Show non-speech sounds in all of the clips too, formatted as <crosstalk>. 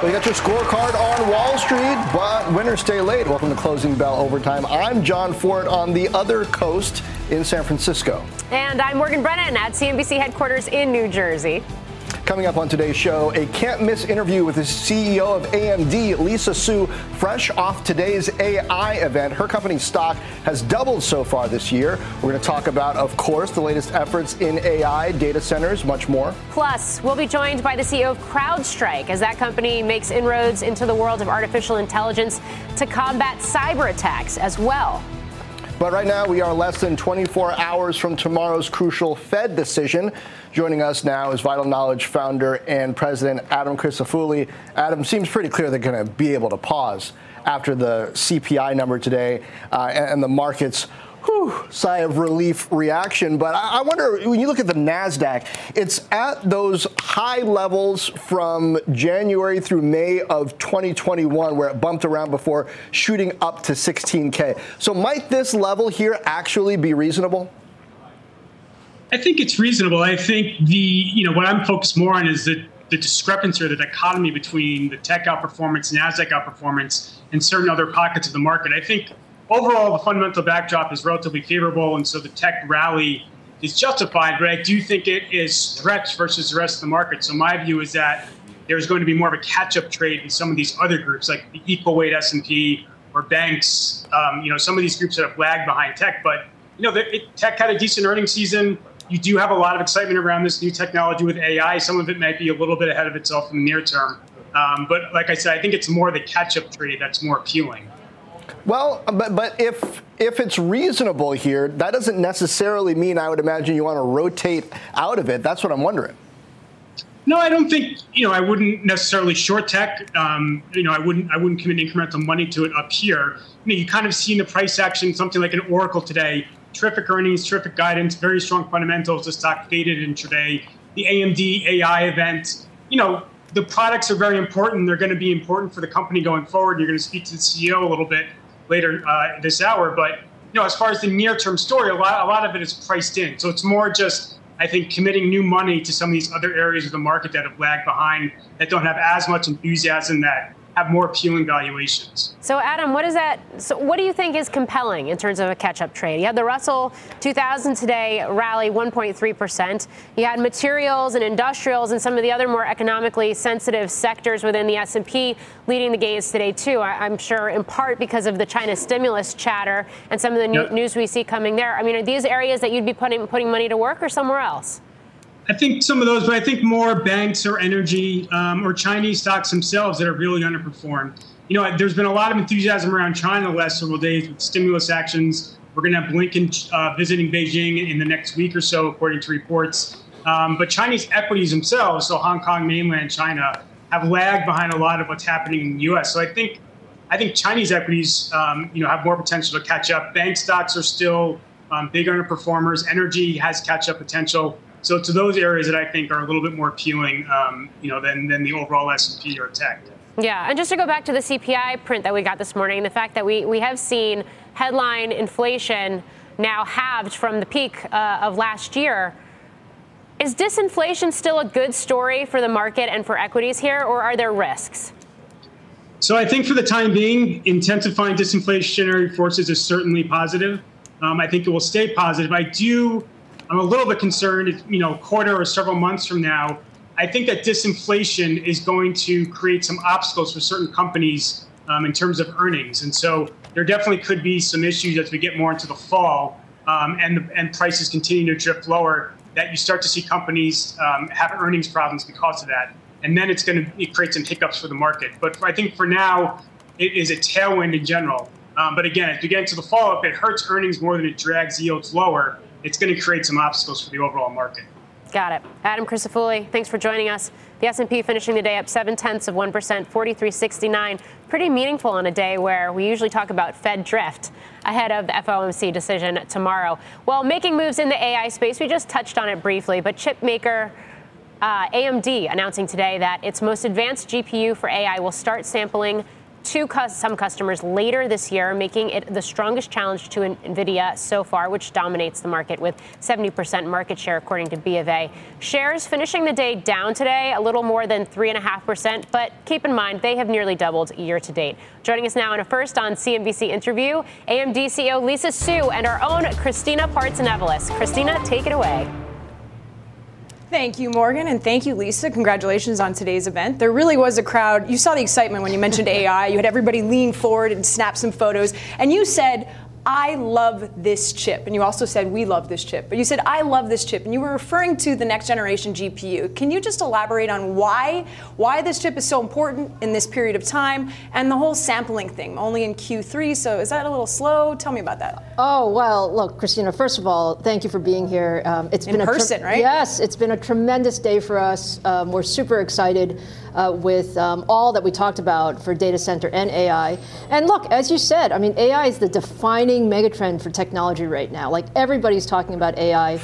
Well, you got your scorecard on Wall Street, but winners stay late. Welcome to Closing Bell Overtime. I'm John Fortt on the other coast in San Francisco. And I'm Morgan Brennan at CNBC headquarters in New Jersey. Coming up on today's show, a can't miss interview with the CEO of AMD, Lisa Su, fresh off today's AI event. Her company's stock has doubled so far this year. We're going to talk about, of course, the latest efforts in AI, data centers, much more. Plus, we'll be joined by the CEO of CrowdStrike as that company makes inroads into the world of artificial intelligence to combat cyber attacks as well. But right now, we are less than 24 hours from tomorrow's crucial Fed decision. Joining us now is Vital Knowledge founder and president Adam Crisafulli. Adam, seems pretty clear they're going to be able to pause after the CPI number today uh, and the markets whew, sigh of relief reaction. But I, wonder when you look at the NASDAQ, it's at those high levels from January through May of 2021, where it bumped around before shooting up to 16K. So might this level here actually be reasonable? I think it's reasonable. I think the, you know, what I'm focused more on is the, the discrepancy or the dichotomy between the tech outperformance, NASDAQ outperformance, and certain other pockets of the market. I think overall, the fundamental backdrop is relatively favorable, and so the tech rally is justified. But I do think it is stretched versus the rest of the market. So my view is that there's going to be more of a catch-up trade in some of these other groups, like the equal weight S&P or banks. Um, you know, some of these groups that have lagged behind tech, but you know, the, it, tech had a decent earnings season. You do have a lot of excitement around this new technology with AI. Some of it might be a little bit ahead of itself in the near term. Um, but like I said, I think it's more the catch-up trade that's more appealing. Well, but but if if it's reasonable here, that doesn't necessarily mean I would imagine you want to rotate out of it. That's what I'm wondering. No, I don't think you know. I wouldn't necessarily short tech. Um, you know, I wouldn't. I wouldn't commit incremental money to it up here. You know, you kind of seen the price action. Something like an Oracle today. Terrific earnings, terrific guidance, very strong fundamentals. The stock faded intraday. The AMD AI event. You know, the products are very important. They're going to be important for the company going forward. You're going to speak to the CEO a little bit later uh, this hour. But you know, as far as the near-term story, a lot a lot of it is priced in. So it's more just I think committing new money to some of these other areas of the market that have lagged behind, that don't have as much enthusiasm, that have more appealing valuations. So, Adam, what is that? So, what do you think is compelling in terms of a catch-up trade? You had the Russell 2000 today rally 1.3 percent. You had materials and industrials and some of the other more economically sensitive sectors within the S&P leading the gains today too. I, am sure in part because of the China stimulus chatter and some of the yep. news we see coming there. I mean, are these areas that you'd be putting putting money to work or somewhere else? I think some of those, but I think more banks or energy um, or Chinese stocks themselves that have really underperformed. You know, there's been a lot of enthusiasm around China the last several days with stimulus actions. We're going to have Blinken uh, visiting Beijing in the next week or so, according to reports. Um, but Chinese equities themselves, so Hong Kong, mainland China, have lagged behind a lot of what's happening in the U.S. So I think, I think Chinese equities, um, you know, have more potential to catch up. Bank stocks are still um, big underperformers. Energy has catch-up potential. So to those areas that I think are a little bit more appealing, um, you know, than, than the overall S&P or tech. Yeah, and just to go back to the CPI print that we got this morning, the fact that we, we have seen headline inflation now halved from the peak uh, of last year. Is disinflation still a good story for the market and for equities here, or are there risks? So I think for the time being, intensifying disinflationary forces is certainly positive. Um, I think it will stay positive. I do I'm a little bit concerned, you know, quarter or several months from now, I think that disinflation is going to create some obstacles for certain companies um, in terms of earnings. And so there definitely could be some issues as we get more into the fall um, and the, and prices continue to drift lower. That you start to see companies um, have earnings problems because of that, and then it's going to create some hiccups for the market. But I think for now, it is a tailwind in general. Um, but again, as we get into the fall, if it hurts earnings more than it drags yields lower, it's going to create some obstacles for the overall market. Got it. Adam Crisafulli, thanks for joining us. The S&P finishing the day up 7 tenths of 1%, 43.69. Pretty meaningful on a day where we usually talk about Fed drift ahead of the FOMC decision tomorrow. Well, making moves in the AI space, we just touched on it briefly, but chip maker uh, AMD announcing today that its most advanced GPU for AI will start sampling to some customers later this year, making it the strongest challenge to NVIDIA so far, which dominates the market with 70% market share, according to B of A. Shares finishing the day down today, a little more than 3.5%, but keep in mind they have nearly doubled year to date. Joining us now in a first on CNBC interview, AMD CEO Lisa Su and our own Christina Partsinevelos. Christina, take it away. Thank you, Morgan, and thank you, Lisa. Congratulations on today's event. There really was a crowd. You saw the excitement when you mentioned AI. You had everybody lean forward and snap some photos. And you said, I love this chip. And you also said, we love this chip. But you said, I love this chip. And you were referring to the next generation GPU. Can you just elaborate on why, why this chip is so important in this period of time and the whole sampling thing, only in Q3? So is that a little slow? Tell me about that. Oh, well, look, Christina, first of all, thank you for being here. Um, it's in been person, a right? Yes, it's been a tremendous day for us. Um, we're super excited uh, with um, all that we talked about for data center and AI. And look, as you said, I mean, AI is the defining megatrend for technology right now. Like everybody's talking about AI.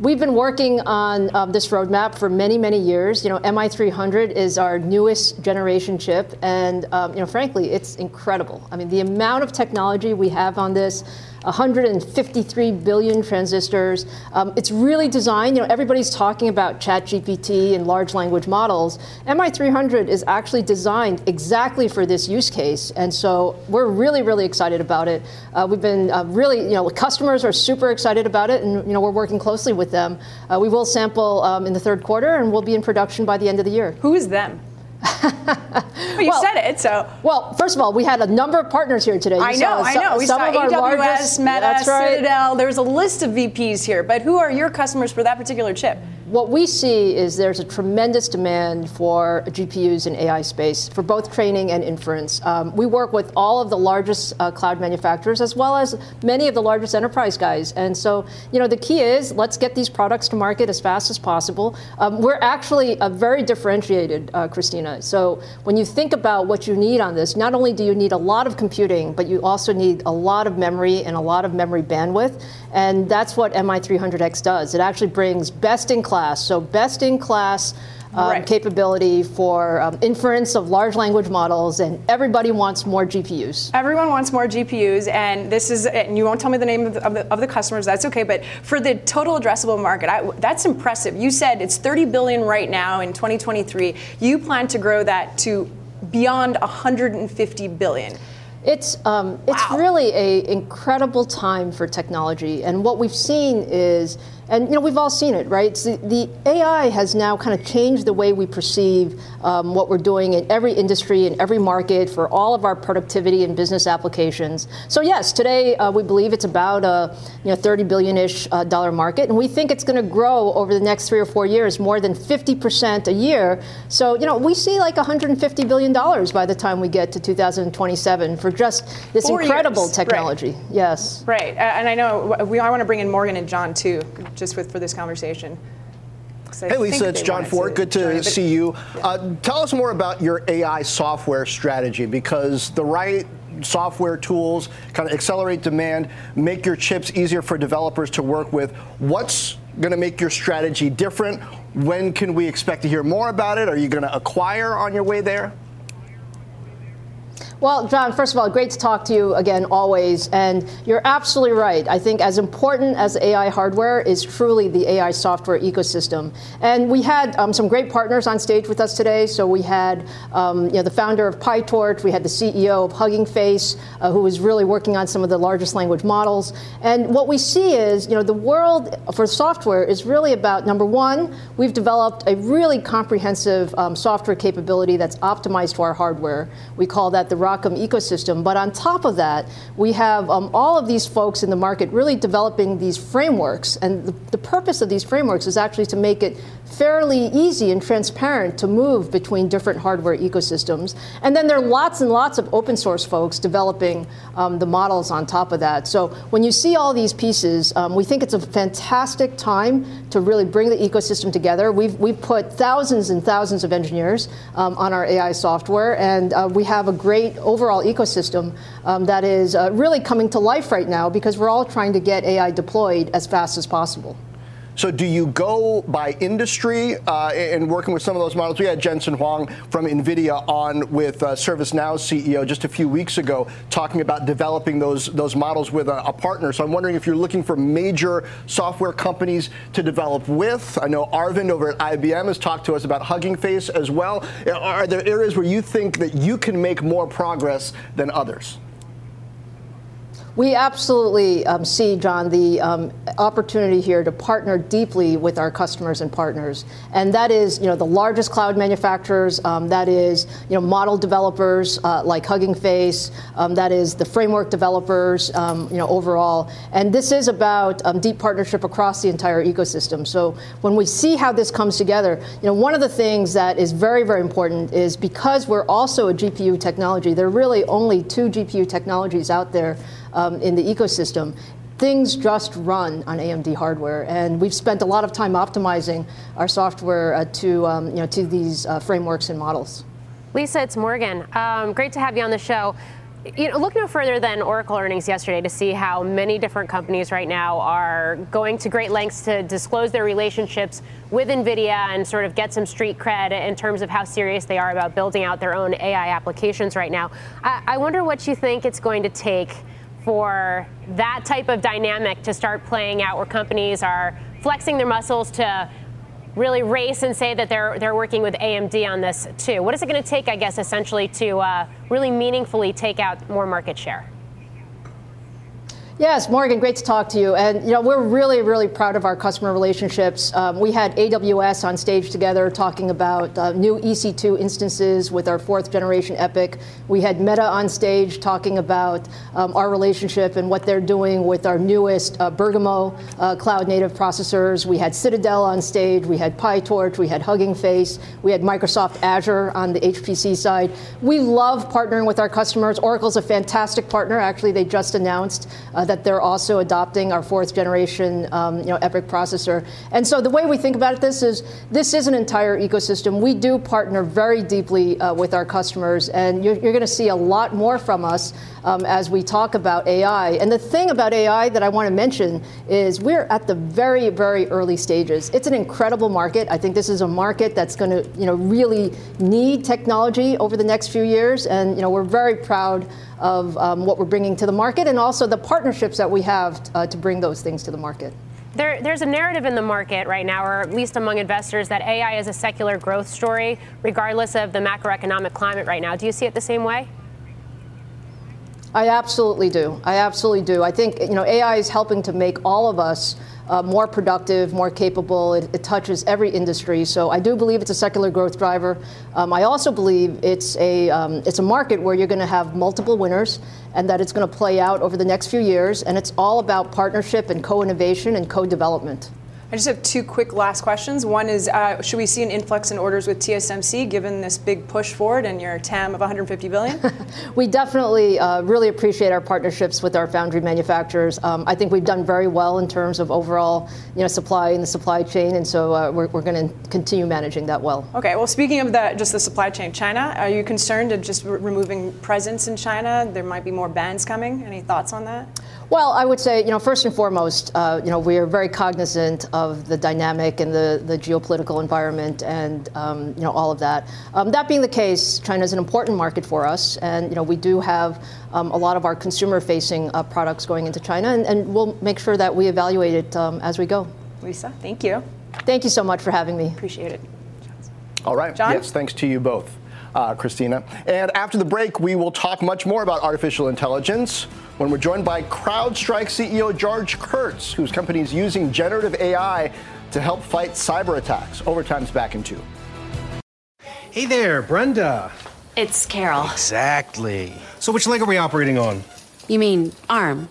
We've been working on um, this roadmap for many, many years. You know, MI300 is our newest generation chip, and um, you know, frankly, it's incredible. I mean, the amount of technology we have on this. 153 billion transistors. Um, it's really designed, you know, everybody's talking about ChatGPT and large language models. MI300 is actually designed exactly for this use case. And so we're really, really excited about it. Uh, we've been uh, really, you know, customers are super excited about it, and, you know, we're working closely with them. Uh, we will sample um, in the third quarter, and we'll be in production by the end of the year. Who is them? <laughs> well, you well, said it, so. Well, first of all, we had a number of partners here today. You I know, I know. We some saw of our AWS, largest, Meta, that's right. Citadel. There's a list of VPs here, but who are your customers for that particular chip? what we see is there's a tremendous demand for GPUs in AI space for both training and inference. Um, we work with all of the largest uh, cloud manufacturers as well as many of the largest enterprise guys. And so, you know, the key is let's get these products to market as fast as possible. Um, we're actually a very differentiated, uh, Christina. So when you think about what you need on this, not only do you need a lot of computing, but you also need a lot of memory and a lot of memory bandwidth. And that's what MI300X does. It actually brings best in class, so best in class um, right. capability for um, inference of large language models, and everybody wants more GPUs. Everyone wants more GPUs, and this is, and you won't tell me the name of the, of the, of the customers, that's okay, but for the total addressable market, I, that's impressive. You said it's 30 billion right now in 2023. You plan to grow that to beyond 150 billion. It's um, wow. it's really a incredible time for technology, and what we've seen is and you know we've all seen it, right? The, the, AI has now kind of changed the way we perceive um, what we're doing in every industry in every market for all of our productivity and business applications. So yes, today uh, we believe it's about a you know 30 billion-ish uh, dollar market, and we think it's going to grow over the next three or four years more than 50 percent a year. So you know we see like 150 billion dollars by the time we get to 2027 for just this four incredible years. technology. Right. Yes. Right, and I know we, I want to bring in Morgan and John too just with for this conversation. Hey Lisa, it's John Fortt. Good to see you. Yeah. Uh, tell us more about your AI software strategy because the right software tools kind of accelerate demand, make your chips easier for developers to work with. What's going to make your strategy different? When can we expect to hear more about it? Are you going to acquire on your way there? Well, John, first of all, great to talk to you again, always. And you're absolutely right. I think as important as AI hardware is truly the AI software ecosystem. And we had um, some great partners on stage with us today. So we had um, you know, the founder of PyTorch, we had the CEO of Hugging Face, uh, who was really working on some of the largest language models. And what we see is, you know, the world for software is really about number one, we've developed a really comprehensive um, software capability that's optimized to our hardware. We call that the ROCm ecosystem. But on top of that, we have um, all of these folks in the market really developing these frameworks. And the, the purpose of these frameworks is actually to make it fairly easy and transparent to move between different hardware ecosystems. And then there are lots and lots of open source folks developing um, the models on top of that. So when you see all these pieces, um, we think it's a fantastic time to really bring the ecosystem together. We've, we've put thousands and thousands of engineers um, on our AI software, and uh, we have a great overall ecosystem um, that is uh, really coming to life right now because we're all trying to get AI deployed as fast as possible. So, do you go by industry uh, in working with some of those models? We had Jensen Huang from NVIDIA on with uh, ServiceNow's CEO just a few weeks ago, talking about developing those those models with a, a, partner. So, I'm wondering if you're looking for major software companies to develop with. I know Arvind over at IBM has talked to us about Hugging Face as well. Are there areas where you think that you can make more progress than others? We absolutely um, see, John, the um, opportunity here to partner deeply with our customers and partners, and that is, you know, the largest cloud manufacturers. Um, that is, you know, model developers uh, like Hugging Face. Um, that is the framework developers, um, you know, overall. And this is about um, deep partnership across the entire ecosystem. So when we see how this comes together, you know, one of the things that is very, very important is because we're also a GPU technology. There are really only two GPU technologies out there um, in the ecosystem things just run on AMD hardware, and we've spent a lot of time optimizing our software uh, to um, you know to these uh, frameworks and models. Lisa, it's Morgan. Um, great to have you on the show. You know, look no further than Oracle earnings yesterday to see how many different companies right now are going to great lengths to disclose their relationships with NVIDIA and sort of get some street cred in terms of how serious they are about building out their own AI applications right now. I, I wonder what you think it's going to take for that type of dynamic to start playing out where companies are flexing their muscles to really race and say that they're they're working with AMD on this too. What is it going to take, I guess, essentially to uh, really meaningfully take out more market share? Yes, Morgan, great to talk to you. And you know, we're really, really proud of our customer relationships. Um, we had AWS on stage together talking about uh, new EC2 instances with our fourth generation EPYC. We had Meta on stage talking about um, our relationship and what they're doing with our newest uh, Bergamo uh, cloud native processors. We had Citadel on stage. We had PyTorch. We had Hugging Face. We had Microsoft Azure on the HPC side. We love partnering with our customers. Oracle's a fantastic partner. Actually, they just announced uh, that they're also adopting our fourth generation um, you know, EPYC processor. And so the way we think about this is this is an entire ecosystem. We do partner very deeply uh, with our customers, and you're, you're going to see a lot more from us um, as we talk about AI. And the thing about AI that I want to mention is we're at the very, very early stages. It's an incredible market. I think this is a market that's going to, you know, really need technology over the next few years, and you know, we're very proud of um, what we're bringing to the market and also the partnerships that we have uh, to bring those things to the market. There, there's a narrative in the market right now, or at least among investors, that AI is a secular growth story, regardless of the macroeconomic climate right now. Do you see it the same way? I absolutely do. I absolutely do. I think you know AI is helping to make all of us uh, more productive, more capable. It, it, touches every industry. So I do believe it's a secular growth driver. Um, I also believe it's a um, it's a market where you're going to have multiple winners, and that it's going to play out over the next few years. And it's all about partnership and co-innovation and co-development. I just have two quick last questions. One is, uh, should we see an influx in orders with TSMC given this big push forward and your TAM of 150 billion? <laughs> we definitely uh, really appreciate our partnerships with our foundry manufacturers. Um, I think we've done very well in terms of overall, you know, supply in the supply chain, and so uh, we're, we're going to continue managing that well. Okay. Well, speaking of that, just the supply chain, China, are you concerned of just re- removing presence in China? There might be more bans coming. Any thoughts on that? Well, I would say, you know, first and foremost, uh, you know, we are very cognizant of the dynamic and the, the geopolitical environment and, um, you know, all of that. Um, that being the case, China is an important market for us, and, you know, we do have um, a lot of our consumer-facing uh, products going into China, and, and, we'll make sure that we evaluate it um, as we go. Lisa, thank you. Thank you so much for having me. Appreciate it. All right. John? Yes, thanks to you both uh, Christina. And after the break, we will talk much more about artificial intelligence when we're joined by CrowdStrike CEO George Kurtz, whose company is using generative AI to help fight cyber attacks. Overtime's back in two. Hey there, Brenda. It's Carol. Exactly. So, which leg are we operating on? You mean arm?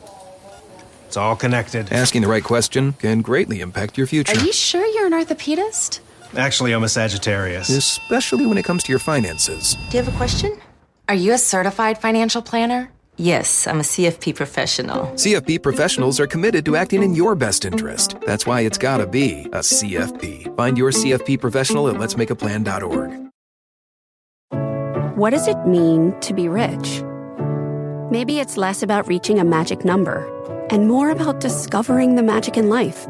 It's all connected. Asking the right question can greatly impact your future. Are you sure you're an orthopedist? Actually, I'm a Sagittarius. Especially when it comes to your finances. Do you have a question? Are you a certified financial planner? Yes, I'm a CFP professional. CFP professionals are committed to acting in your best interest. That's why it's gotta be a CFP. Find your CFP professional at letsmakeaplan.org. What does it mean to be rich? Maybe it's less about reaching a magic number and more about discovering the magic in life.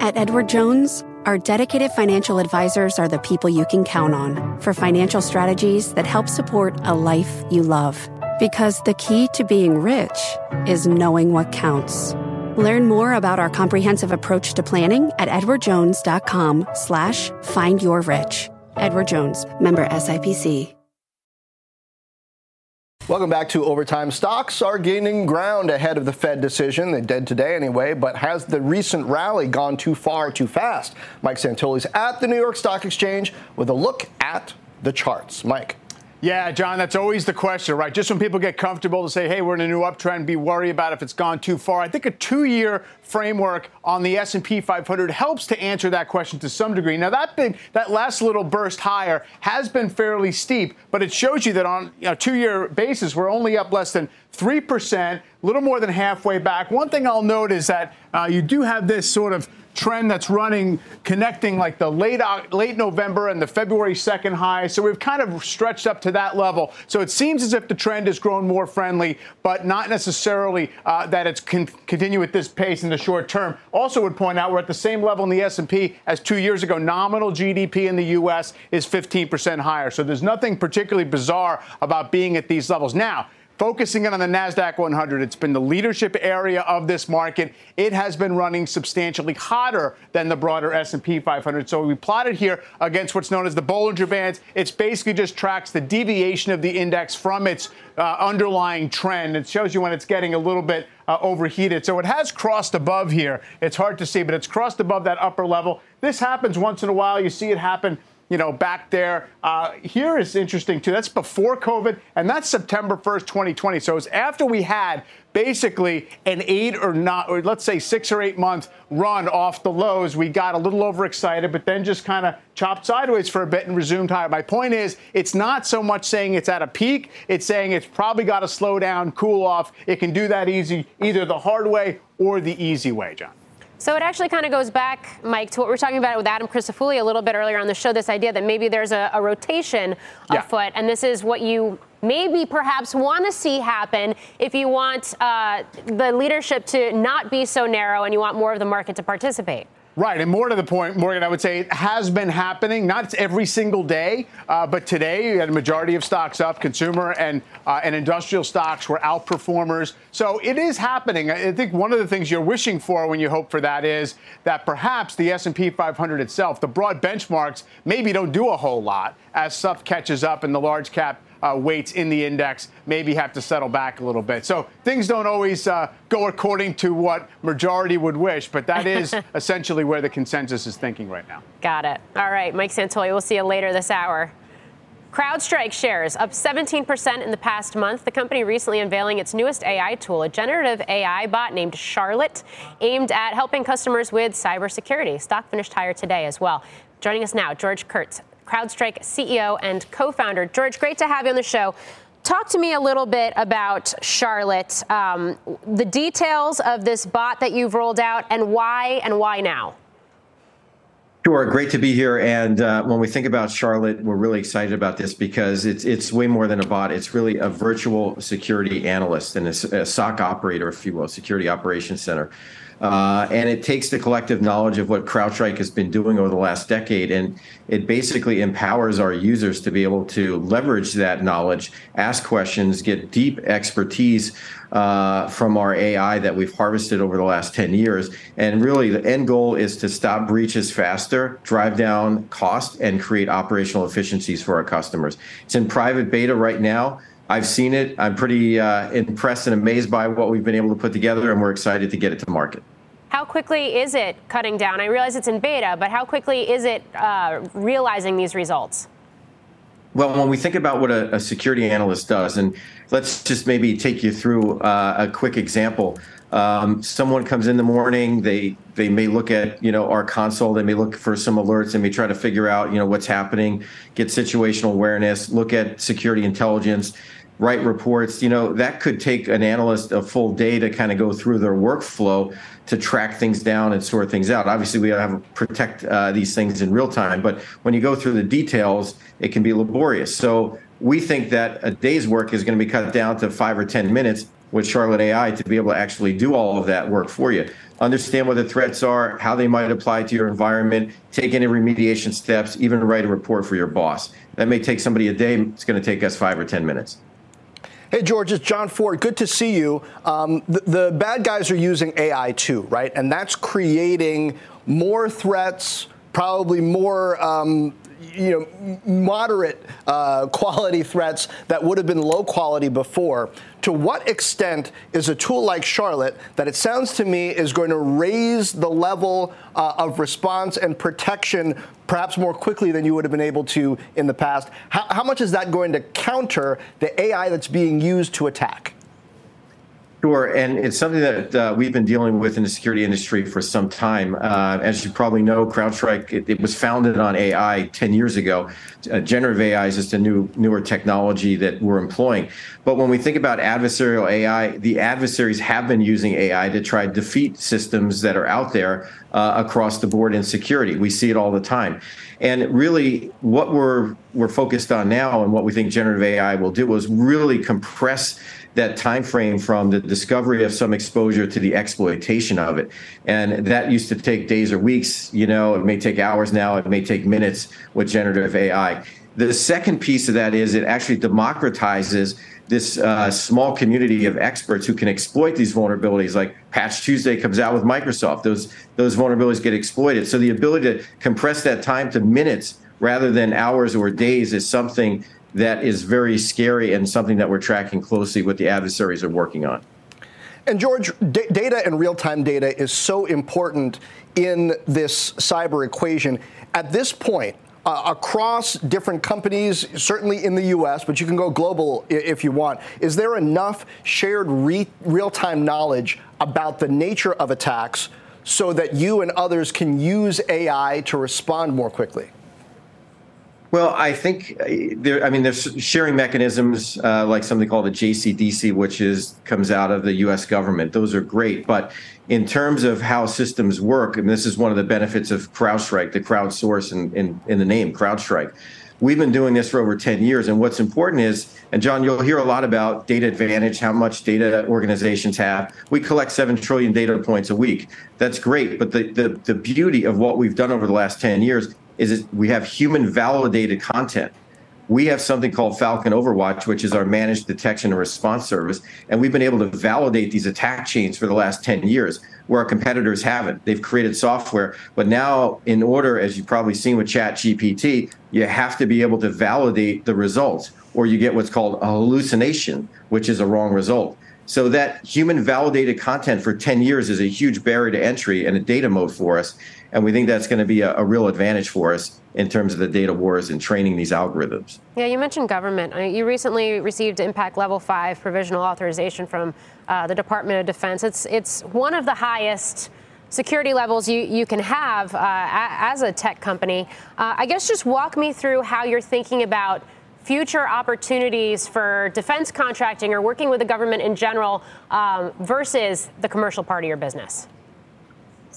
At Edward Jones, our dedicated financial advisors are the people you can count on for financial strategies that help support a life you love. Because the key to being rich is knowing what counts. Learn more about our comprehensive approach to planning at edwardjones.com slash find your rich. Edward Jones, member SIPC. Welcome back to Overtime. Stocks are gaining ground ahead of the Fed decision. They did today anyway, but has the recent rally gone too far, too fast? Mike Santoli's at the New York Stock Exchange with a look at the charts. Mike. Yeah, John, that's always the question, right? Just when people get comfortable to say, hey, we're in a new uptrend, be worried about if it's gone too far. I think a two-year framework on the S&P 500 helps to answer that question to some degree. Now, that big, that last little burst higher has been fairly steep, but it shows you that on a you know, two-year basis, we're only up less than 3%, a little more than halfway back. One thing I'll note is that uh, you do have this sort of trend that's running, connecting like the late late November and the February 2nd high. So we've kind of stretched up to that level. So it seems as if the trend has grown more friendly, but not necessarily uh, that it's con- continue at this pace in the short term. Also, would point out we're at the same level in the S&P as two years ago. Nominal GDP in the U.S. is 15% higher. So there's nothing particularly bizarre about being at these levels now. Focusing in on the NASDAQ 100, it's been the leadership area of this market. It has been running substantially hotter than the broader S&P 500. So we plotted here against what's known as the Bollinger Bands. It's basically just tracks the deviation of the index from its uh, underlying trend. It shows you when it's getting a little bit uh, overheated. So it has crossed above here. It's hard to see, but it's crossed above that upper level. This happens once in a while. You see it happen you know, back there. Uh, here is interesting too. That's before COVID, and that's September 1st, 2020. So it's after we had basically an eight or not, or let's say six or eight month run off the lows. We got a little overexcited, but then just kind of chopped sideways for a bit and resumed higher. My point is, it's not so much saying it's at a peak. It's saying it's probably got to slow down, cool off. It can do that easy, either the hard way or the easy way, John. So it actually kind of goes back, Mike, to what we were talking about with Adam Crisafulli a little bit earlier on the show. This idea that maybe there's a, a rotation yeah. afoot, and this is what you maybe perhaps want to see happen if you want uh, the leadership to not be so narrow and you want more of the market to participate. Right, and more to the point, Morgan, I would say it has been happening, not every single day, uh, but today you had a majority of stocks up. Consumer and uh, and industrial stocks were outperformers, so it is happening. I think one of the things you're wishing for when you hope for that is that perhaps the S&P 500 itself, the broad benchmarks, maybe don't do a whole lot as stuff catches up in the large cap uh, weights in the index maybe have to settle back a little bit. So things don't always uh, go according to what majority would wish, but that is <laughs> essentially where the consensus is thinking right now. Got it. All right, Mike Santoli, we'll see you later this hour. CrowdStrike shares up 17% in the past month. The company recently unveiling its newest AI tool, a generative AI bot named Charlotte, aimed at helping customers with cybersecurity. Stock finished higher today as well. Joining us now, George Kurtz, CrowdStrike CEO and co founder. George, great to have you on the show. Talk to me a little bit about Charlotte, um, the details of this bot that you've rolled out, and why and why now. Sure, great to be here. And uh, when we think about Charlotte, we're really excited about this because it's it's way more than a bot. It's really a virtual security analyst and a, a SOC operator, if you will, security operations center. Uh, and it takes the collective knowledge of what CrowdStrike has been doing over the last decade, and it basically empowers our users to be able to leverage that knowledge, ask questions, get deep expertise uh, from our AI that we've harvested over the last 10 years. And really, the end goal is to stop breaches faster, drive down cost, and create operational efficiencies for our customers. It's in private beta right now. I've seen it. I'm pretty uh, impressed and amazed by what we've been able to put together, and we're excited to get it to market. How quickly is it cutting down? I realize it's in beta, but how quickly is it uh, realizing these results? Well, when we think about what a, a security analyst does, and let's just maybe take you through uh, a quick example. Um, someone comes in the morning, they they may look at you know our console, they may look for some alerts, they may try to figure out you know what's happening, get situational awareness, look at security intelligence, write reports. You know that could take an analyst a full day to kind of go through their workflow to track things down and sort things out. Obviously, we have to protect uh, these things in real time, but when you go through the details, it can be laborious. So we think that a day's work is going to be cut down to five or 10 minutes with Charlotte AI to be able to actually do all of that work for you. Understand what the threats are, how they might apply to your environment, take any remediation steps, even write a report for your boss. That may take somebody a day. It's going to take us five or 10 minutes. Hey, George, it's John Fortt. Good to see you. Um, the, the bad guys are using AI too, right? And that's creating more threats, probably more um, you know, moderate uh, quality threats that would have been low quality before. To what extent is a tool like Charlotte, that it sounds to me is going to raise the level uh, of response and protection perhaps more quickly than you would have been able to in the past? How, how much is that going to counter the AI that's being used to attack? Sure, and it's something that uh, we've been dealing with in the security industry for some time. Uh, as you probably know, CrowdStrike it, it, was founded on AI 10 years ago. Uh, generative AI is just a new, newer technology that we're employing. But when we think about adversarial AI, the adversaries have been using AI to try to defeat systems that are out there uh, across the board in security. We see it all the time. And really, what we're we're focused on now, and what we think generative AI will do, is really compress that time frame from the discovery of some exposure to the exploitation of it. And that used to take days or weeks you know it may take hours now it may take minutes with generative ai the second piece of that is it actually democratizes this uh, small community of experts who can exploit these vulnerabilities like patch tuesday comes out with microsoft. Those those vulnerabilities get exploited. So the ability to compress that time to minutes rather than hours or days is something that is very scary and something that we're tracking closely what the adversaries are working on. And George, d- data and real time data is so important in this cyber equation. At this point, uh, across different companies, certainly in the US, but you can go global if you want, is there enough shared re- real time knowledge about the nature of attacks so that you and others can use AI to respond more quickly? Well, I think uh, there. I mean, there's sharing mechanisms uh, like something called the JCDC, which is comes out of the U.S. government. Those are great, but in terms of how systems work, and this is one of the benefits of CrowdStrike, the crowdsource in, in, in the name CrowdStrike. We've been doing this for over 10 years, and what's important is, and John, you'll hear a lot about data advantage, how much data organizations have. We collect seven trillion data points a week. That's great, but the the, the beauty of what we've done over the last 10 years is it we have human validated content. We have something called Falcon Overwatch, which is our managed detection and response service. And we've been able to validate these attack chains for the last 10 years, where our competitors haven't. They've created software. But now, in order, as you've probably seen with Chat GPT, you have to be able to validate the results, or you get what's called a hallucination, which is a wrong result. So that human validated content for 10 years is a huge barrier to entry and a data moat for us. And we think that's going to be a, a, real advantage for us in terms of the data wars and training these algorithms. Yeah, you mentioned government. You recently received Impact Level 5 provisional authorization from uh, the Department of Defense. It's, it's one of the highest security levels you, you can have uh, as a tech company. Uh, I guess just walk me through how you're thinking about future opportunities for defense contracting or working with the government in general um, versus the commercial part of your business.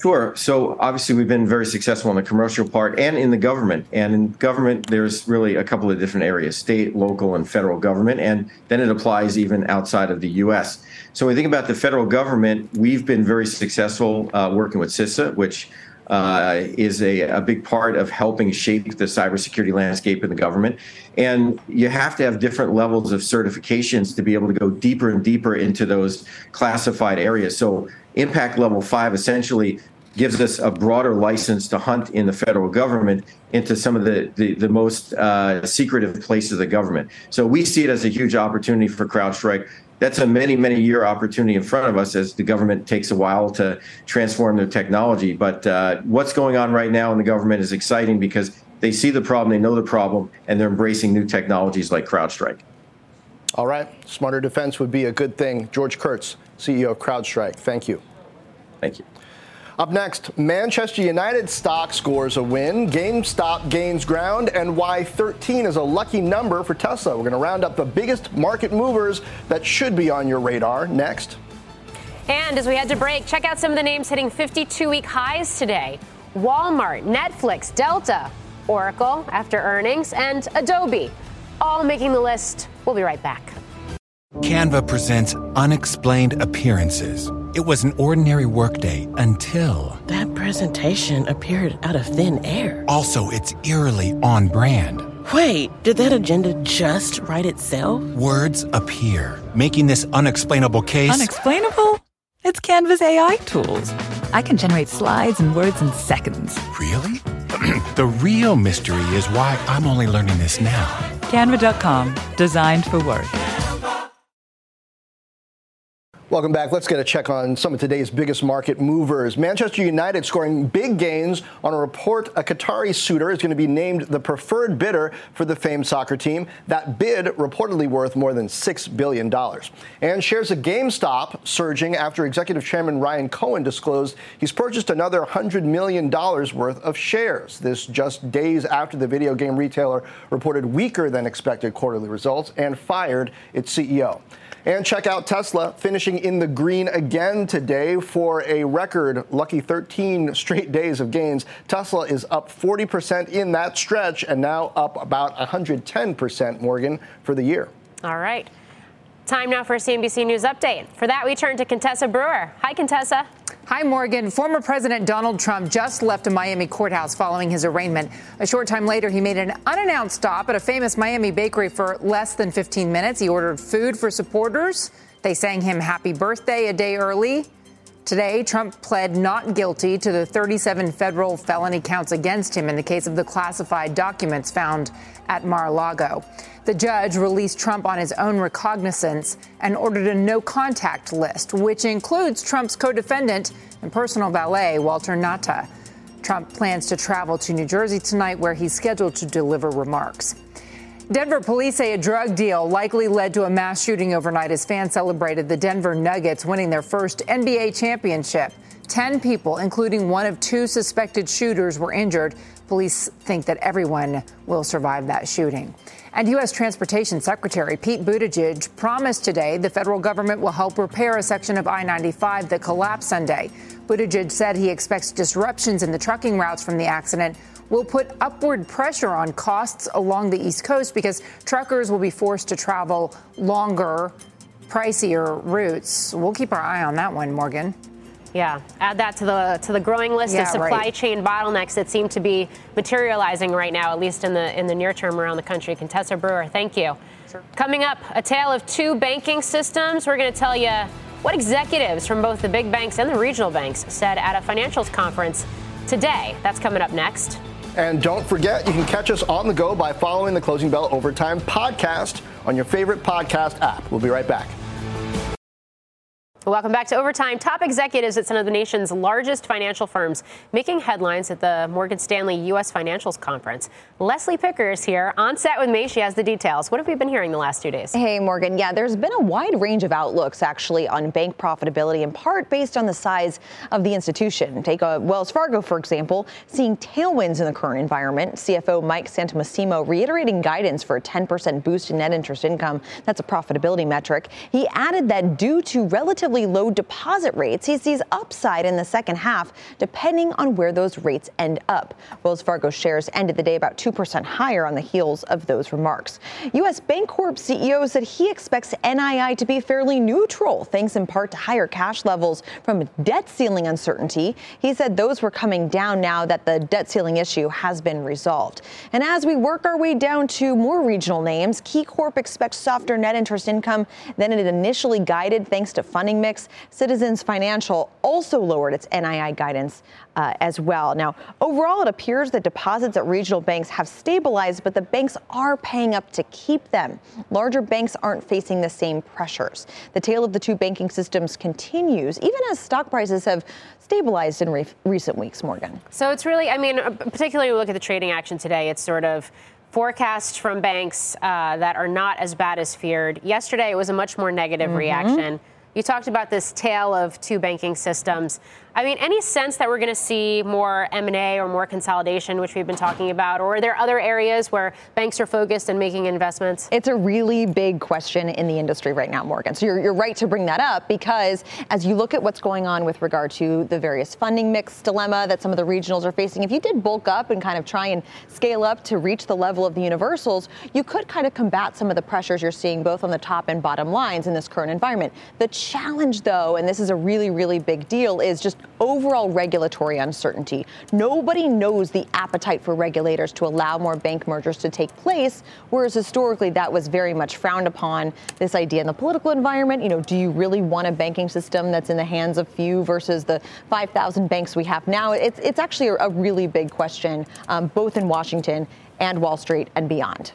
Sure. So obviously, we've been very successful in the commercial part and in the government. And in government, there's really a couple of different areas state, local, and federal government. And then it applies even outside of the US. So when we think about the federal government, we've been very successful uh, working with CISA, which uh, is a, a big part of helping shape the cybersecurity landscape in the government. And you have to have different levels of certifications to be able to go deeper and deeper into those classified areas. So, impact level five essentially gives us a broader license to hunt in the federal government into some of the, the, the most uh, secretive places of the government. So we see it as a huge opportunity for CrowdStrike that's a many, many year opportunity in front of us as the government takes a while to transform their technology. But uh, what's going on right now in the government is exciting because They see the problem, they know the problem, and they're embracing new technologies like CrowdStrike. All right. Smarter defense would be a good thing. George Kurtz, CEO of CrowdStrike. Thank you. Thank you. Up next, Manchester United stock scores a win, GameStop gains ground, and why 13 is a lucky number for Tesla. We're going to round up the biggest market movers that should be on your radar next. And as we head to break, check out some of the names hitting 52 week highs today Walmart, Netflix, Delta, Oracle after earnings, and Adobe, all making the list. We'll be right back. Canva presents unexplained appearances. It was an ordinary workday until. That presentation appeared out of thin air. Also, it's eerily on brand. Wait, did that agenda just write itself? Words appear, making this unexplainable case. Unexplainable? It's Canva's AI tools. I can generate slides and words in seconds. Really? <clears throat> the real mystery is why I'm only learning this now. Canva.com, designed for work. Welcome back. Let's get a check on some of today's biggest market movers. Manchester United scoring big gains on a report a Qatari suitor is going to be named the preferred bidder for the famed soccer team. That bid reportedly worth more than $6 billion. And shares of GameStop surging after executive chairman Ryan Cohen disclosed he's purchased another $100 million worth of shares. This just days after the video game retailer reported weaker than expected quarterly results and fired its CEO. And check out Tesla finishing in the green again today for a record lucky 13 straight days of gains. Tesla is up 40% in that stretch and now up about 110%, Morgan, for the year. All right. Time now for a CNBC News update. For that, we turn to Contessa Brewer. Hi, Contessa. Hi, Morgan. Former President Donald Trump just left a Miami courthouse following his arraignment. A short time later, he made an unannounced stop at a famous Miami bakery for less than 15 minutes. He ordered food for supporters. They sang him happy birthday a day early. Today, Trump pled not guilty to the 37 federal felony counts against him in the case of the classified documents found at Mar a Lago. The judge released Trump on his own recognizance and ordered a no contact list, which includes Trump's co defendant and personal valet, Walter Nauta. Trump plans to travel to New Jersey tonight, where he's scheduled to deliver remarks. Denver police say a drug deal likely led to a mass shooting overnight as fans celebrated the Denver Nuggets winning their first NBA championship. Ten people, including one of two suspected shooters, were injured. Police think that everyone will survive that shooting. And U.S. Transportation Secretary Pete Buttigieg promised today the federal government will help repair a section of I 95 that collapsed Sunday. Buttigieg said he expects disruptions in the trucking routes from the accident will put upward pressure on costs along the East Coast because truckers will be forced to travel longer, pricier routes. We'll keep our eye on that one, Morgan. Yeah, add that to the to the growing list Yeah, of supply right. chain bottlenecks that seem to be materializing right now, at least in the in the near term around the country. Contessa Brewer, thank you. Coming up, a tale of two banking systems. We're going to tell you what executives from both the big banks and the regional banks said at a financials conference today. That's coming up next. And don't forget, you can catch us on the go by following the Closing Bell Overtime podcast on your favorite podcast app. We'll be right back. Welcome back to Overtime. Top executives at some of the nation's largest financial firms making headlines at the Morgan Stanley U.S. Financials Conference. Leslie Picker is here on set with me. She has the details. What have we been hearing the last two days? Hey, Morgan. Yeah, there's been a wide range of outlooks actually on bank profitability, in part based on the size of the institution. Take uh, Wells Fargo, for example, seeing tailwinds in the current environment. CFO Mike Santomassimo reiterating guidance for a 10% boost in net interest income. That's a profitability metric. He added that due to relatively low deposit rates, he sees upside in the second half, depending on where those rates end up. Wells Fargo shares ended the day about 2% higher on the heels of those remarks. U.S. Bancorp CEO said he expects NII to be fairly neutral, thanks in part to higher cash levels from debt ceiling uncertainty. He said those were coming down now that the debt ceiling issue has been resolved. And as we work our way down to more regional names, KeyCorp expects softer net interest income than it initially guided, thanks to funding mix. Citizens Financial also lowered its NII guidance uh, as well. Now, overall, it appears that deposits at regional banks have stabilized, but the banks are paying up to keep them. Larger banks aren't facing the same pressures. The tale of the two banking systems continues, even as stock prices have stabilized in re- recent weeks, Morgan. So it's really, I mean, particularly look at the trading action today, it's sort of forecasts from banks uh, that are not as bad as feared. Yesterday, it was a much more negative mm-hmm. reaction. You talked about this tale of two banking systems. I mean, any sense that we're going to see more M&A or more consolidation, which we've been talking about, or are there other areas where banks are focused and making investments? It's a really big question in the industry right now, Morgan. So you're, you're right to bring that up because as you look at what's going on with regard to the various funding mix dilemma that some of the regionals are facing, if you did bulk up and kind of try and scale up to reach the level of the universals, you could kind of combat some of the pressures you're seeing both on the top and bottom lines in this current environment. The challenge, though, and this is a really, really big deal, is just overall regulatory uncertainty. Nobody knows the appetite for regulators to allow more bank mergers to take place, whereas historically that was very much frowned upon. This idea in the political environment, you know, do you really want a banking system that's in the hands of few versus the 5,000 banks we have now? It's, it's actually a really big question, um, both in Washington and Wall Street and beyond.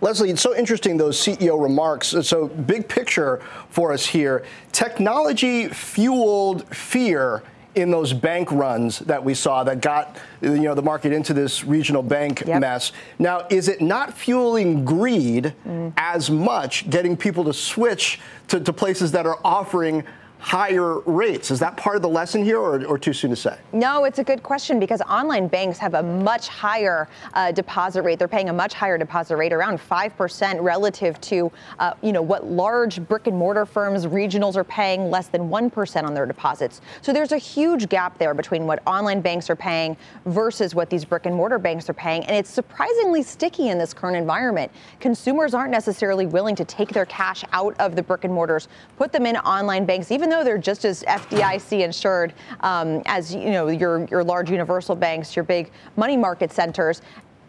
Leslie, it's so interesting those CEO remarks. So, big picture for us here technology fueled fear in those bank runs that we saw that got you know the market into this regional bank yep. mess. Now, is it not fueling greed mm. as much, getting people to switch to, to places that are offering higher rates. Is that part of the lesson here, or, or, too soon to say? No, it's a good question because online banks have a much higher uh, deposit rate. They're paying a much higher deposit rate, around five percent, relative to uh, you know what large brick and mortar firms, regionals are paying less than one percent on their deposits. So there's a huge gap there between what online banks are paying versus what these brick and mortar banks are paying, and it's surprisingly sticky in this current environment. Consumers aren't necessarily willing to take their cash out of the brick and mortars, put them in online banks, even though they're just as FDIC insured um, as you know your your large universal banks, your big money market centers.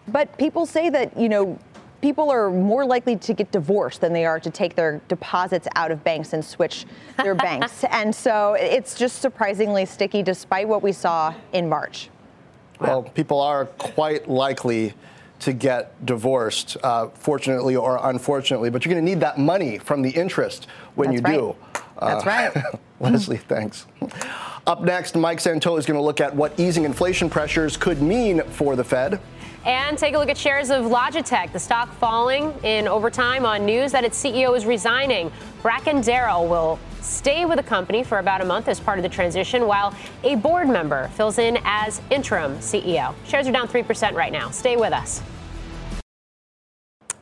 But people say that you know people are more likely to get divorced than they are to take their deposits out of banks and switch their <laughs> banks. And so it's just surprisingly sticky despite what we saw in March. Well, people are quite likely to get divorced, uh, fortunately or unfortunately, but you're going to need that money from the interest when That's you right. do. That's uh, right. <laughs> Leslie, thanks. Up next, Mike Santoli is going to look at what easing inflation pressures could mean for the Fed. And take a look at shares of Logitech, the stock falling in overtime on news that its CEO is resigning. Bracken Darrell will stay with the company for about a month as part of the transition, while a board member fills in as interim CEO. Shares are down 3% right now. Stay with us.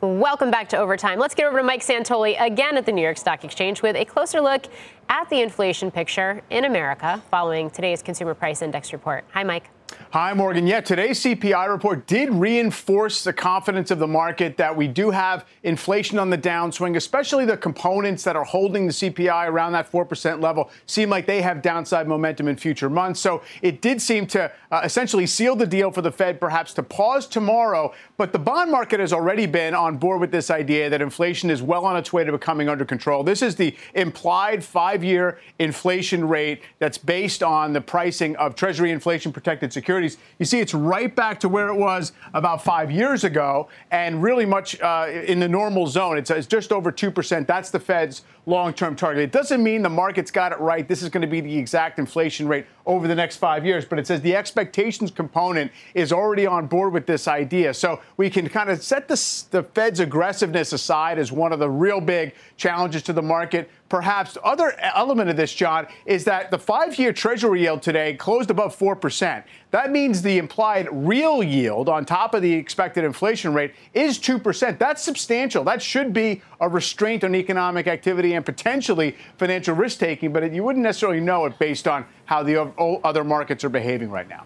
Welcome back to Overtime. Let's get over to Mike Santoli again at the New York Stock Exchange with a closer look at the inflation picture in America following today's Consumer Price Index report. Hi, Mike. Hi, Morgan. Yeah, today's CPI report did reinforce the confidence of the market that we do have inflation on the downswing, especially the components that are holding the CPI around that 4% level seem like they have downside momentum in future months. So it did seem to uh, essentially seal the deal for the Fed, perhaps to pause tomorrow. But the bond market has already been on board with this idea that inflation is well on its way to becoming under control. This is the implied five year inflation rate that's based on the pricing of Treasury inflation protected securities securities, you see it's right back to where it was about five years ago and really much uh, in the normal zone. It's, it's just over 2%. That's the Fed's long term target. It doesn't mean the market's got it right. This is going to be the exact inflation rate over the next five years, but it says the expectations component is already on board with this idea. So we can kind of set the, the Fed's aggressiveness aside as one of the real big challenges to the market. Perhaps the other element of this, John, is that the five year Treasury yield today closed above 4%. That means the implied real yield on top of the expected inflation rate is 2%. That's substantial. That should be a restraint on economic activity and potentially financial risk taking, but you wouldn't necessarily know it based on how the other markets are behaving right now.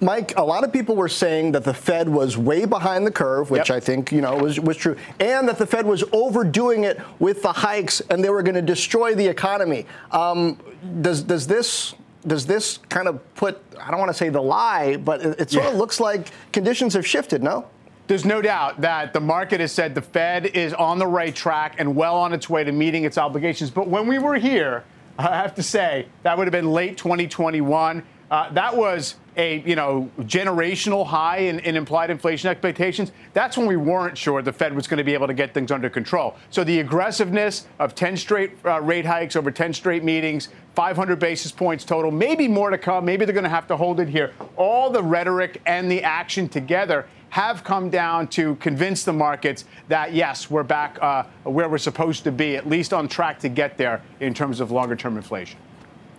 Mike, a lot of people were saying that the Fed was way behind the curve, which yep. I think you know was, was true, and that the Fed was overdoing it with the hikes, and they were going to destroy the economy. Um, does does this does this kind of put I don't want to say the lie, but it, it sort yeah. of looks like conditions have shifted, no? There's no doubt that the market has said the Fed is on the right track and well on its way to meeting its obligations. But when we were here <laughs> I have to say, that would have been late 2021. Uh, that was a you know generational high in, in, implied inflation expectations. That's when we weren't sure the Fed was going to be able to get things under control. So the aggressiveness of 10 straight uh, rate hikes over 10 straight meetings, 500 basis points total, maybe more to come. Maybe they're going to have to hold it here. All the rhetoric and the action together have come down to convince the markets that yes, we're back uh, where we're supposed to be, at least on track to get there in terms of longer term inflation.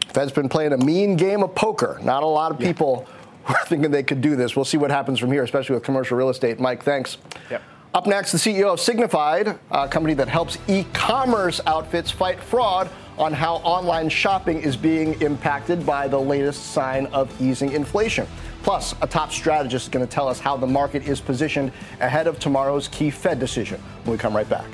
Fed's been playing a mean game of poker. Not a lot of people yeah. <laughs> were thinking they could do this. We'll see what happens from here, especially with commercial real estate. Mike, thanks. Yep. Up next, the CEO of Signifyd, a company that helps e commerce outfits fight fraud, on how online shopping is being impacted by the latest sign of easing inflation. Plus, a top strategist is going to tell us how the market is positioned ahead of tomorrow's key Fed decision when we come right back.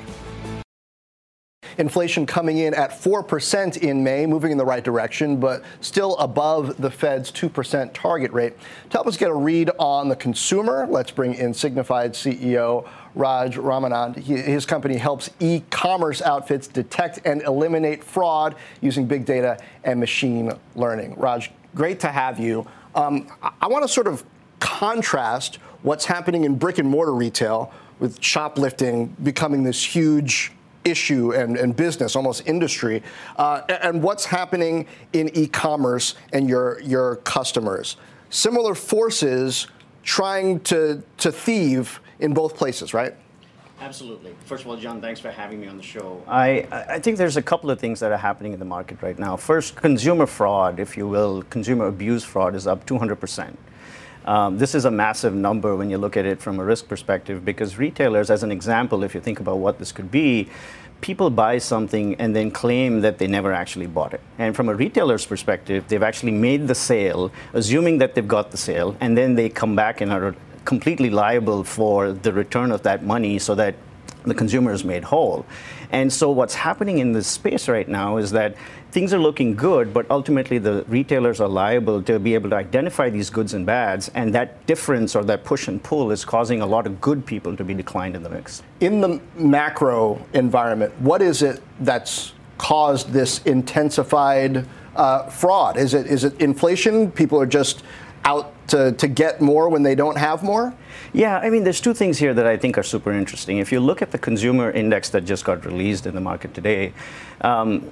Inflation coming in at 4% in May, moving in the right direction, but still above the Fed's 2% target rate. To help us get a read on the consumer, let's bring in Signifyd CEO Raj Ramanand. his company helps e commerce outfits detect and eliminate fraud using big data and machine learning. Raj, great to have you. Um, I want to sort of contrast what's happening in brick and mortar retail with shoplifting becoming this huge issue and, and business, almost industry, uh, and what's happening in e-commerce and your your customers. Similar forces trying to to thieve in both places, right? Absolutely. First of all, John, thanks for having me on the show. I, I think there's a couple of things that are happening in the market right now. First, consumer fraud, if you will, consumer abuse fraud is up 200 percent. Um, this is a massive number when you look at it from a risk perspective because retailers, as an example, if you think about what this could be, people buy something and then claim that they never actually bought it. And from a retailer's perspective, they've actually made the sale, assuming that they've got the sale, and then they come back and are completely liable for the return of that money so that the consumer is made whole. And so what's happening in this space right now is that things are looking good, but ultimately the retailers are liable to be able to identify these goods and bads, and that difference or that push and pull is causing a lot of good people to be declined in the mix. In the macro environment, what is it that's caused this intensified uh, fraud? Is it is it inflation? People are just out to, to get more when they don't have more? Yeah, I mean, there's two things here that I think are super interesting. If you look at the consumer index that just got released in the market today, um,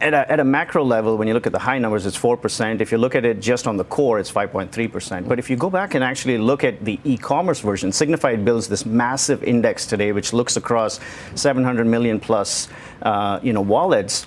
at, a, at, a, macro level, when you look at the high numbers, it's 4%. If you look at it just on the core, it's 5.3%. But if you go back and actually look at the e commerce version, Signifyd builds this massive index today, which looks across 700 million plus uh, you know, wallets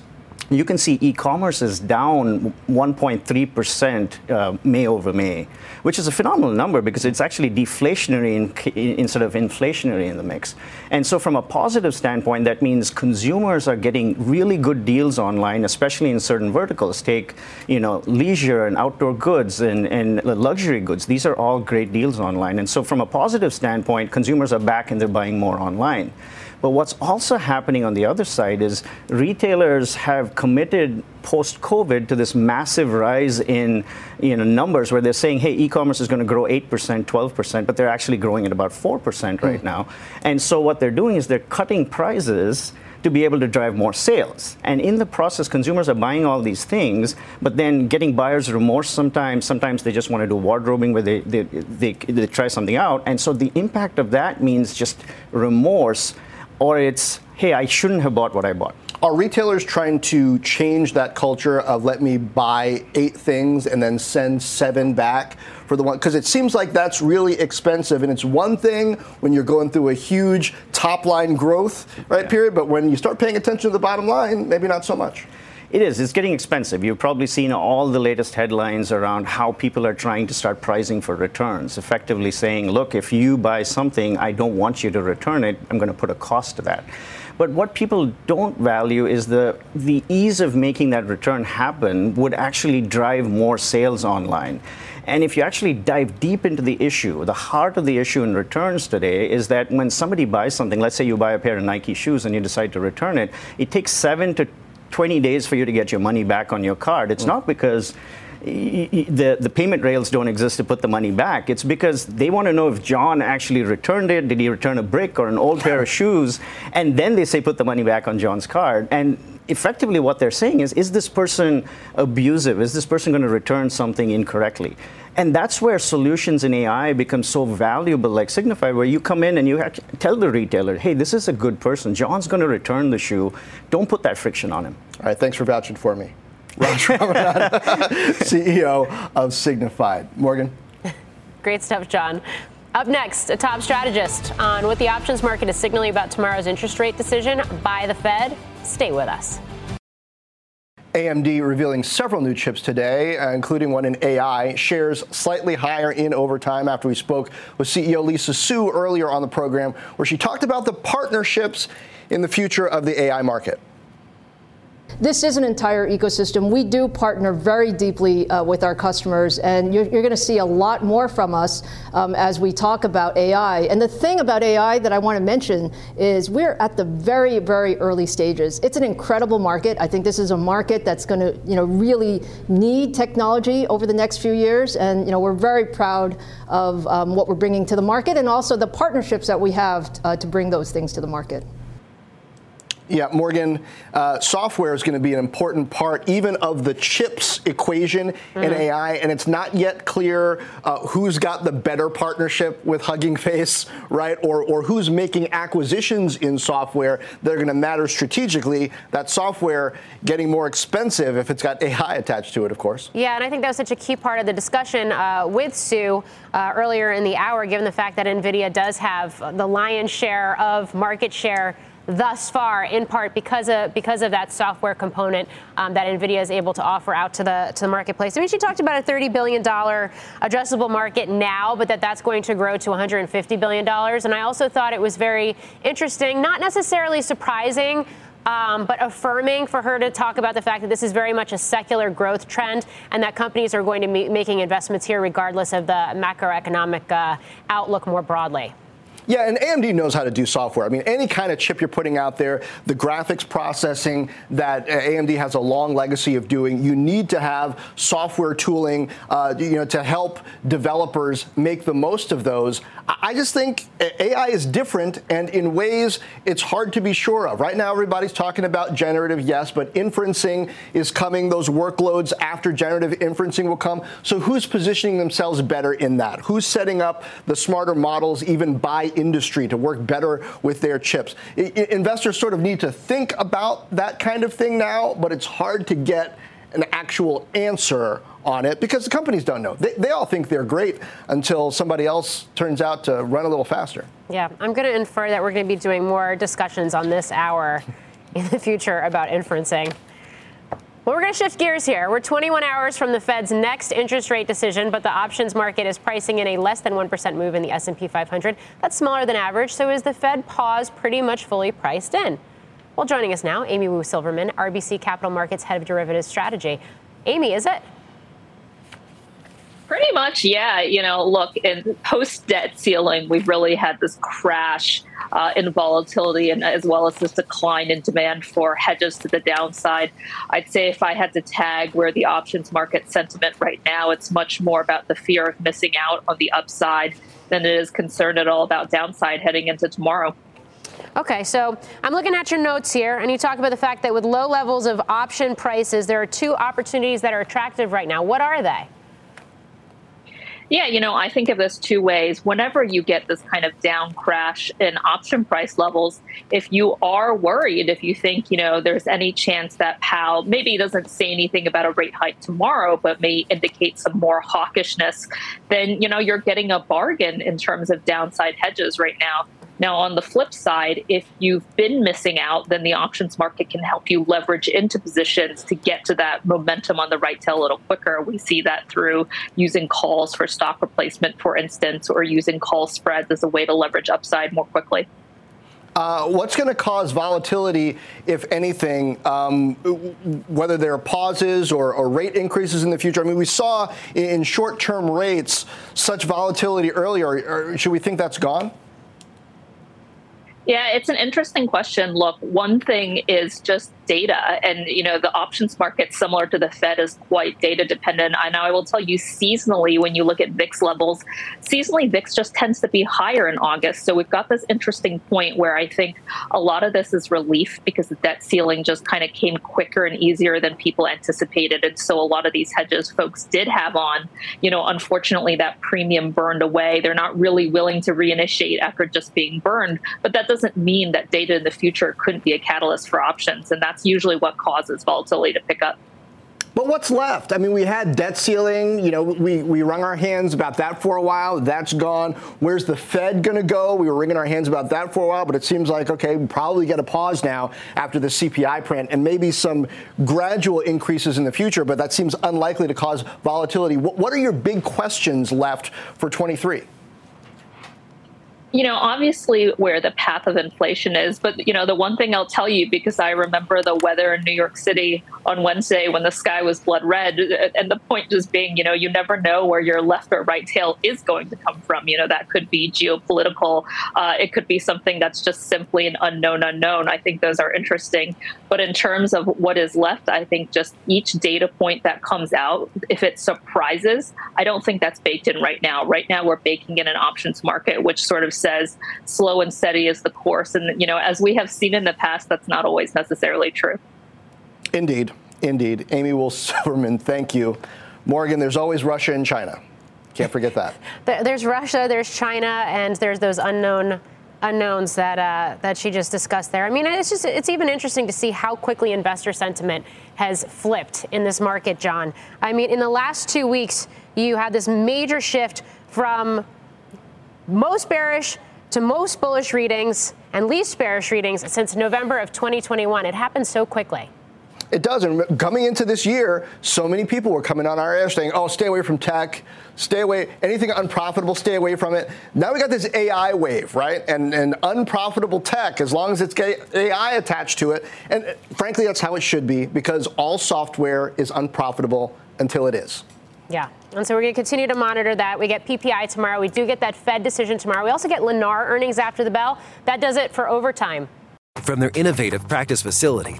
you can see e-commerce is down 1.3% uh, May over May, which is a phenomenal number because it's actually deflationary in, instead of inflationary in the mix. And so from a positive standpoint, that means consumers are getting really good deals online, especially in certain verticals. Take, you know, leisure and outdoor goods and, and luxury goods. These are all great deals online. And so from a positive standpoint, consumers are back and they're buying more online. But what's also happening on the other side is retailers have committed post COVID to this massive rise in you know, numbers where they're saying, hey, e commerce is going to grow 8%, 12%, but they're actually growing at about 4% right mm. now. And so what they're doing is they're cutting prices to be able to drive more sales. And in the process, consumers are buying all these things, but then getting buyer's remorse sometimes. Sometimes they just want to do wardrobing where they, they, they, they try something out. And so the impact of that means just remorse or it's, hey, I shouldn't have bought what I bought. Are retailers trying to change that culture of let me buy eight things and then send seven back for the one? Because it seems like that's really expensive, and it's one thing when you're going through a huge top line growth right yeah. period, but when you start paying attention to the bottom line, maybe not so much. It is. It's getting expensive. You've probably seen all the latest headlines around how people are trying to start pricing for returns, effectively saying, look, if you buy something, I don't want you to return it. I'm going to put a cost to that. But what people don't value is the the ease of making that return happen would actually drive more sales online. And if you actually dive deep into the issue, the heart of the issue in returns today is that when somebody buys something, let's say you buy a pair of Nike shoes and you decide to return it, it takes seven to 20 days for you to get your money back on your card. It's mm. not because the, the payment rails don't exist to put the money back. It's because they want to know if John actually returned it. Did he return a brick or an old pair of shoes? And then they say put the money back on John's card. And effectively what they're saying is, is this person abusive? Is this person going to return something incorrectly? And that's where solutions in AI become so valuable, like Signifyd, where you come in and you tell the retailer, hey, this is a good person. John's going to return the shoe. Don't put that friction on him. All right, thanks for vouching for me. Raj Ramanand, CEO of Signifyd. Morgan? Great stuff, John. Up next, a top strategist on what the options market is signaling about tomorrow's interest rate decision by the Fed. Stay with us. AMD revealing several new chips today, uh, including one in AI. Shares slightly higher in overtime after we spoke with CEO Lisa Su earlier on the program, where she talked about the partnerships in the future of the AI market. This is an entire ecosystem. We do partner very deeply uh, with our customers, and you're, you're going to see a lot more from us um, as we talk about AI. And the thing about AI that I want to mention is we're at the very, very early stages. It's an incredible market. I think this is a market that's going to, you know, really need technology over the next few years, and you know, we're very proud of um, what we're bringing to the market, and also the partnerships that we have uh, to bring those things to the market. Yeah, Morgan, uh, software is going to be an important part even of the chips equation mm-hmm. in AI, and it's not yet clear uh, who's got the better partnership with Hugging Face, right? Or, or who's making acquisitions in software that are going to matter strategically. That software getting more expensive if it's got <laughs> AI attached to it, of course. Yeah, and I think that was such a key part of the discussion uh, with Su uh, earlier in the hour, given the fact that NVIDIA does have the lion's share of market share thus far, in part because of because of that software component um, that NVIDIA is able to offer out to the to the marketplace. I mean, she talked about a 30 billion dollar addressable market now, but that that's going to grow to 150 billion dollars. And I also thought it was very interesting, not necessarily surprising. Um, but affirming for her to talk about the fact that this is very much a secular growth trend and that companies are going to be making investments here regardless of the macroeconomic uh, outlook more broadly. Yeah, and AMD knows how to do software. I mean, any kind of chip you're putting out there, the graphics processing that uh, AMD has a long legacy of doing, you need to have software tooling, uh, you know, to help developers make the most of those. I just think AI is different, and in ways it's hard to be sure of. Right now, everybody's talking about generative, yes, but inferencing is coming. Those workloads after generative inferencing will come. So, who's positioning themselves better in that? Who's setting up the smarter models, even by industry to work better with their chips. I, investors sort of need to think about that kind of thing now, but it's hard to get an actual answer on it because the companies don't know. They, they all think they're great until somebody else turns out to run a little faster. Yeah, I'm going to infer that we're going to be doing more discussions on this hour <laughs> in the future about inferencing. Well, we're going to shift gears here. We're 21 hours from the Fed's next interest rate decision, but the options market is pricing in a less than 1% move in the S&P 500. That's smaller than average, so is the Fed pause pretty much fully priced in? Well, joining us now, Amy Wu Silverman, RBC Capital Markets Head of Derivatives Strategy. Amy, is it? Pretty much, yeah. You know, look, in post debt ceiling, we've really had this crash uh, in volatility and as well as this decline in demand for hedges to the downside. I'd say if I had to tag where the options market sentiment right now, it's much more about the fear of missing out on the upside than it is concerned at all about downside heading into tomorrow. Okay, so I'm looking at your notes here, and you talk about the fact that with low levels of option prices, there are two opportunities that are attractive right now. What are they? Yeah, you know, I think of this two ways. Whenever you get this kind of down crash in option price levels, if you are worried, if you think, you know, there's any chance that Powell maybe doesn't say anything about a rate hike tomorrow, but may indicate some more hawkishness, then, you know, you're getting a bargain in terms of downside hedges right now. Now, on the flip side, if you've been missing out, then the options market can help you leverage into positions to get to that momentum on the right tail a little quicker. We see that through using calls for stock replacement, for instance, or using call spreads as a way to leverage upside more quickly. Uh, what's going to cause volatility, if anything, um, whether there are pauses or, or, rate increases in the future? I mean, we saw in short term rates such volatility earlier. Should we think that's gone? Yeah, it's an interesting question. Look, one thing is just data and you know the options market similar to the fed is quite data dependent. I know i will tell you seasonally when you look at VIX levels seasonally VIX just tends to be higher in august. So we've got this interesting point where i think a lot of this is relief because the debt ceiling just kind of came quicker and easier than people anticipated. And so a lot of these hedges folks did have on. You know unfortunately that premium burned away. They're not really willing to reinitiate after just being burned but that doesn't mean that data in the future couldn't be a catalyst for options and that's that's usually what causes volatility to pick up. But what's left? I mean, we had debt ceiling. You know, we, we wrung our hands about that for a while. That's gone. Where's the Fed going to go? We were wringing our hands about that for a while, but it seems like, okay, we probably get a pause now after the CPI print and maybe some gradual increases in the future, but that seems unlikely to cause volatility. What, what are your big questions left for 23? You know, obviously where the path of inflation is. But, you know, the one thing I'll tell you, because I remember the weather in New York City on Wednesday when the sky was blood red, and the point just being, you know, you never know where your left or right tail is going to come from. You know, that could be geopolitical, uh, it could be something that's just simply an unknown unknown. I think those are interesting. But in terms of what is left, I think just each data point that comes out, if it surprises, I don't think that's baked in right now. Right now, we're baking in an options market, which sort of says slow and steady is the course. And, you know, as we have seen in the past, that's not always necessarily true. Indeed. Indeed. Amy Wu Silverman, thank you. Morgan, there's always Russia and China. Can't forget that. <laughs> there's Russia, there's China, and there's those unknown unknowns that uh, that she just discussed there. I mean, it's just it's even interesting to see how quickly investor sentiment has flipped in this market, John. I mean, in the last two weeks, you had this major shift from most bearish to most bullish readings and least bearish readings since November of 2021. It happened so quickly. It does. And coming into this year, so many people were coming on our air saying, oh, stay away from tech, stay away, anything unprofitable, stay away from it. Now we got this AI wave, right? And, and unprofitable tech, as long as it's AI attached to it. And frankly, that's how it should be because all software is unprofitable until it is. Yeah. And so we're going to continue to monitor that. We get PPI tomorrow. We do get that Fed decision tomorrow. We also get Lennar earnings after the bell. That does it for overtime. From their innovative practice facility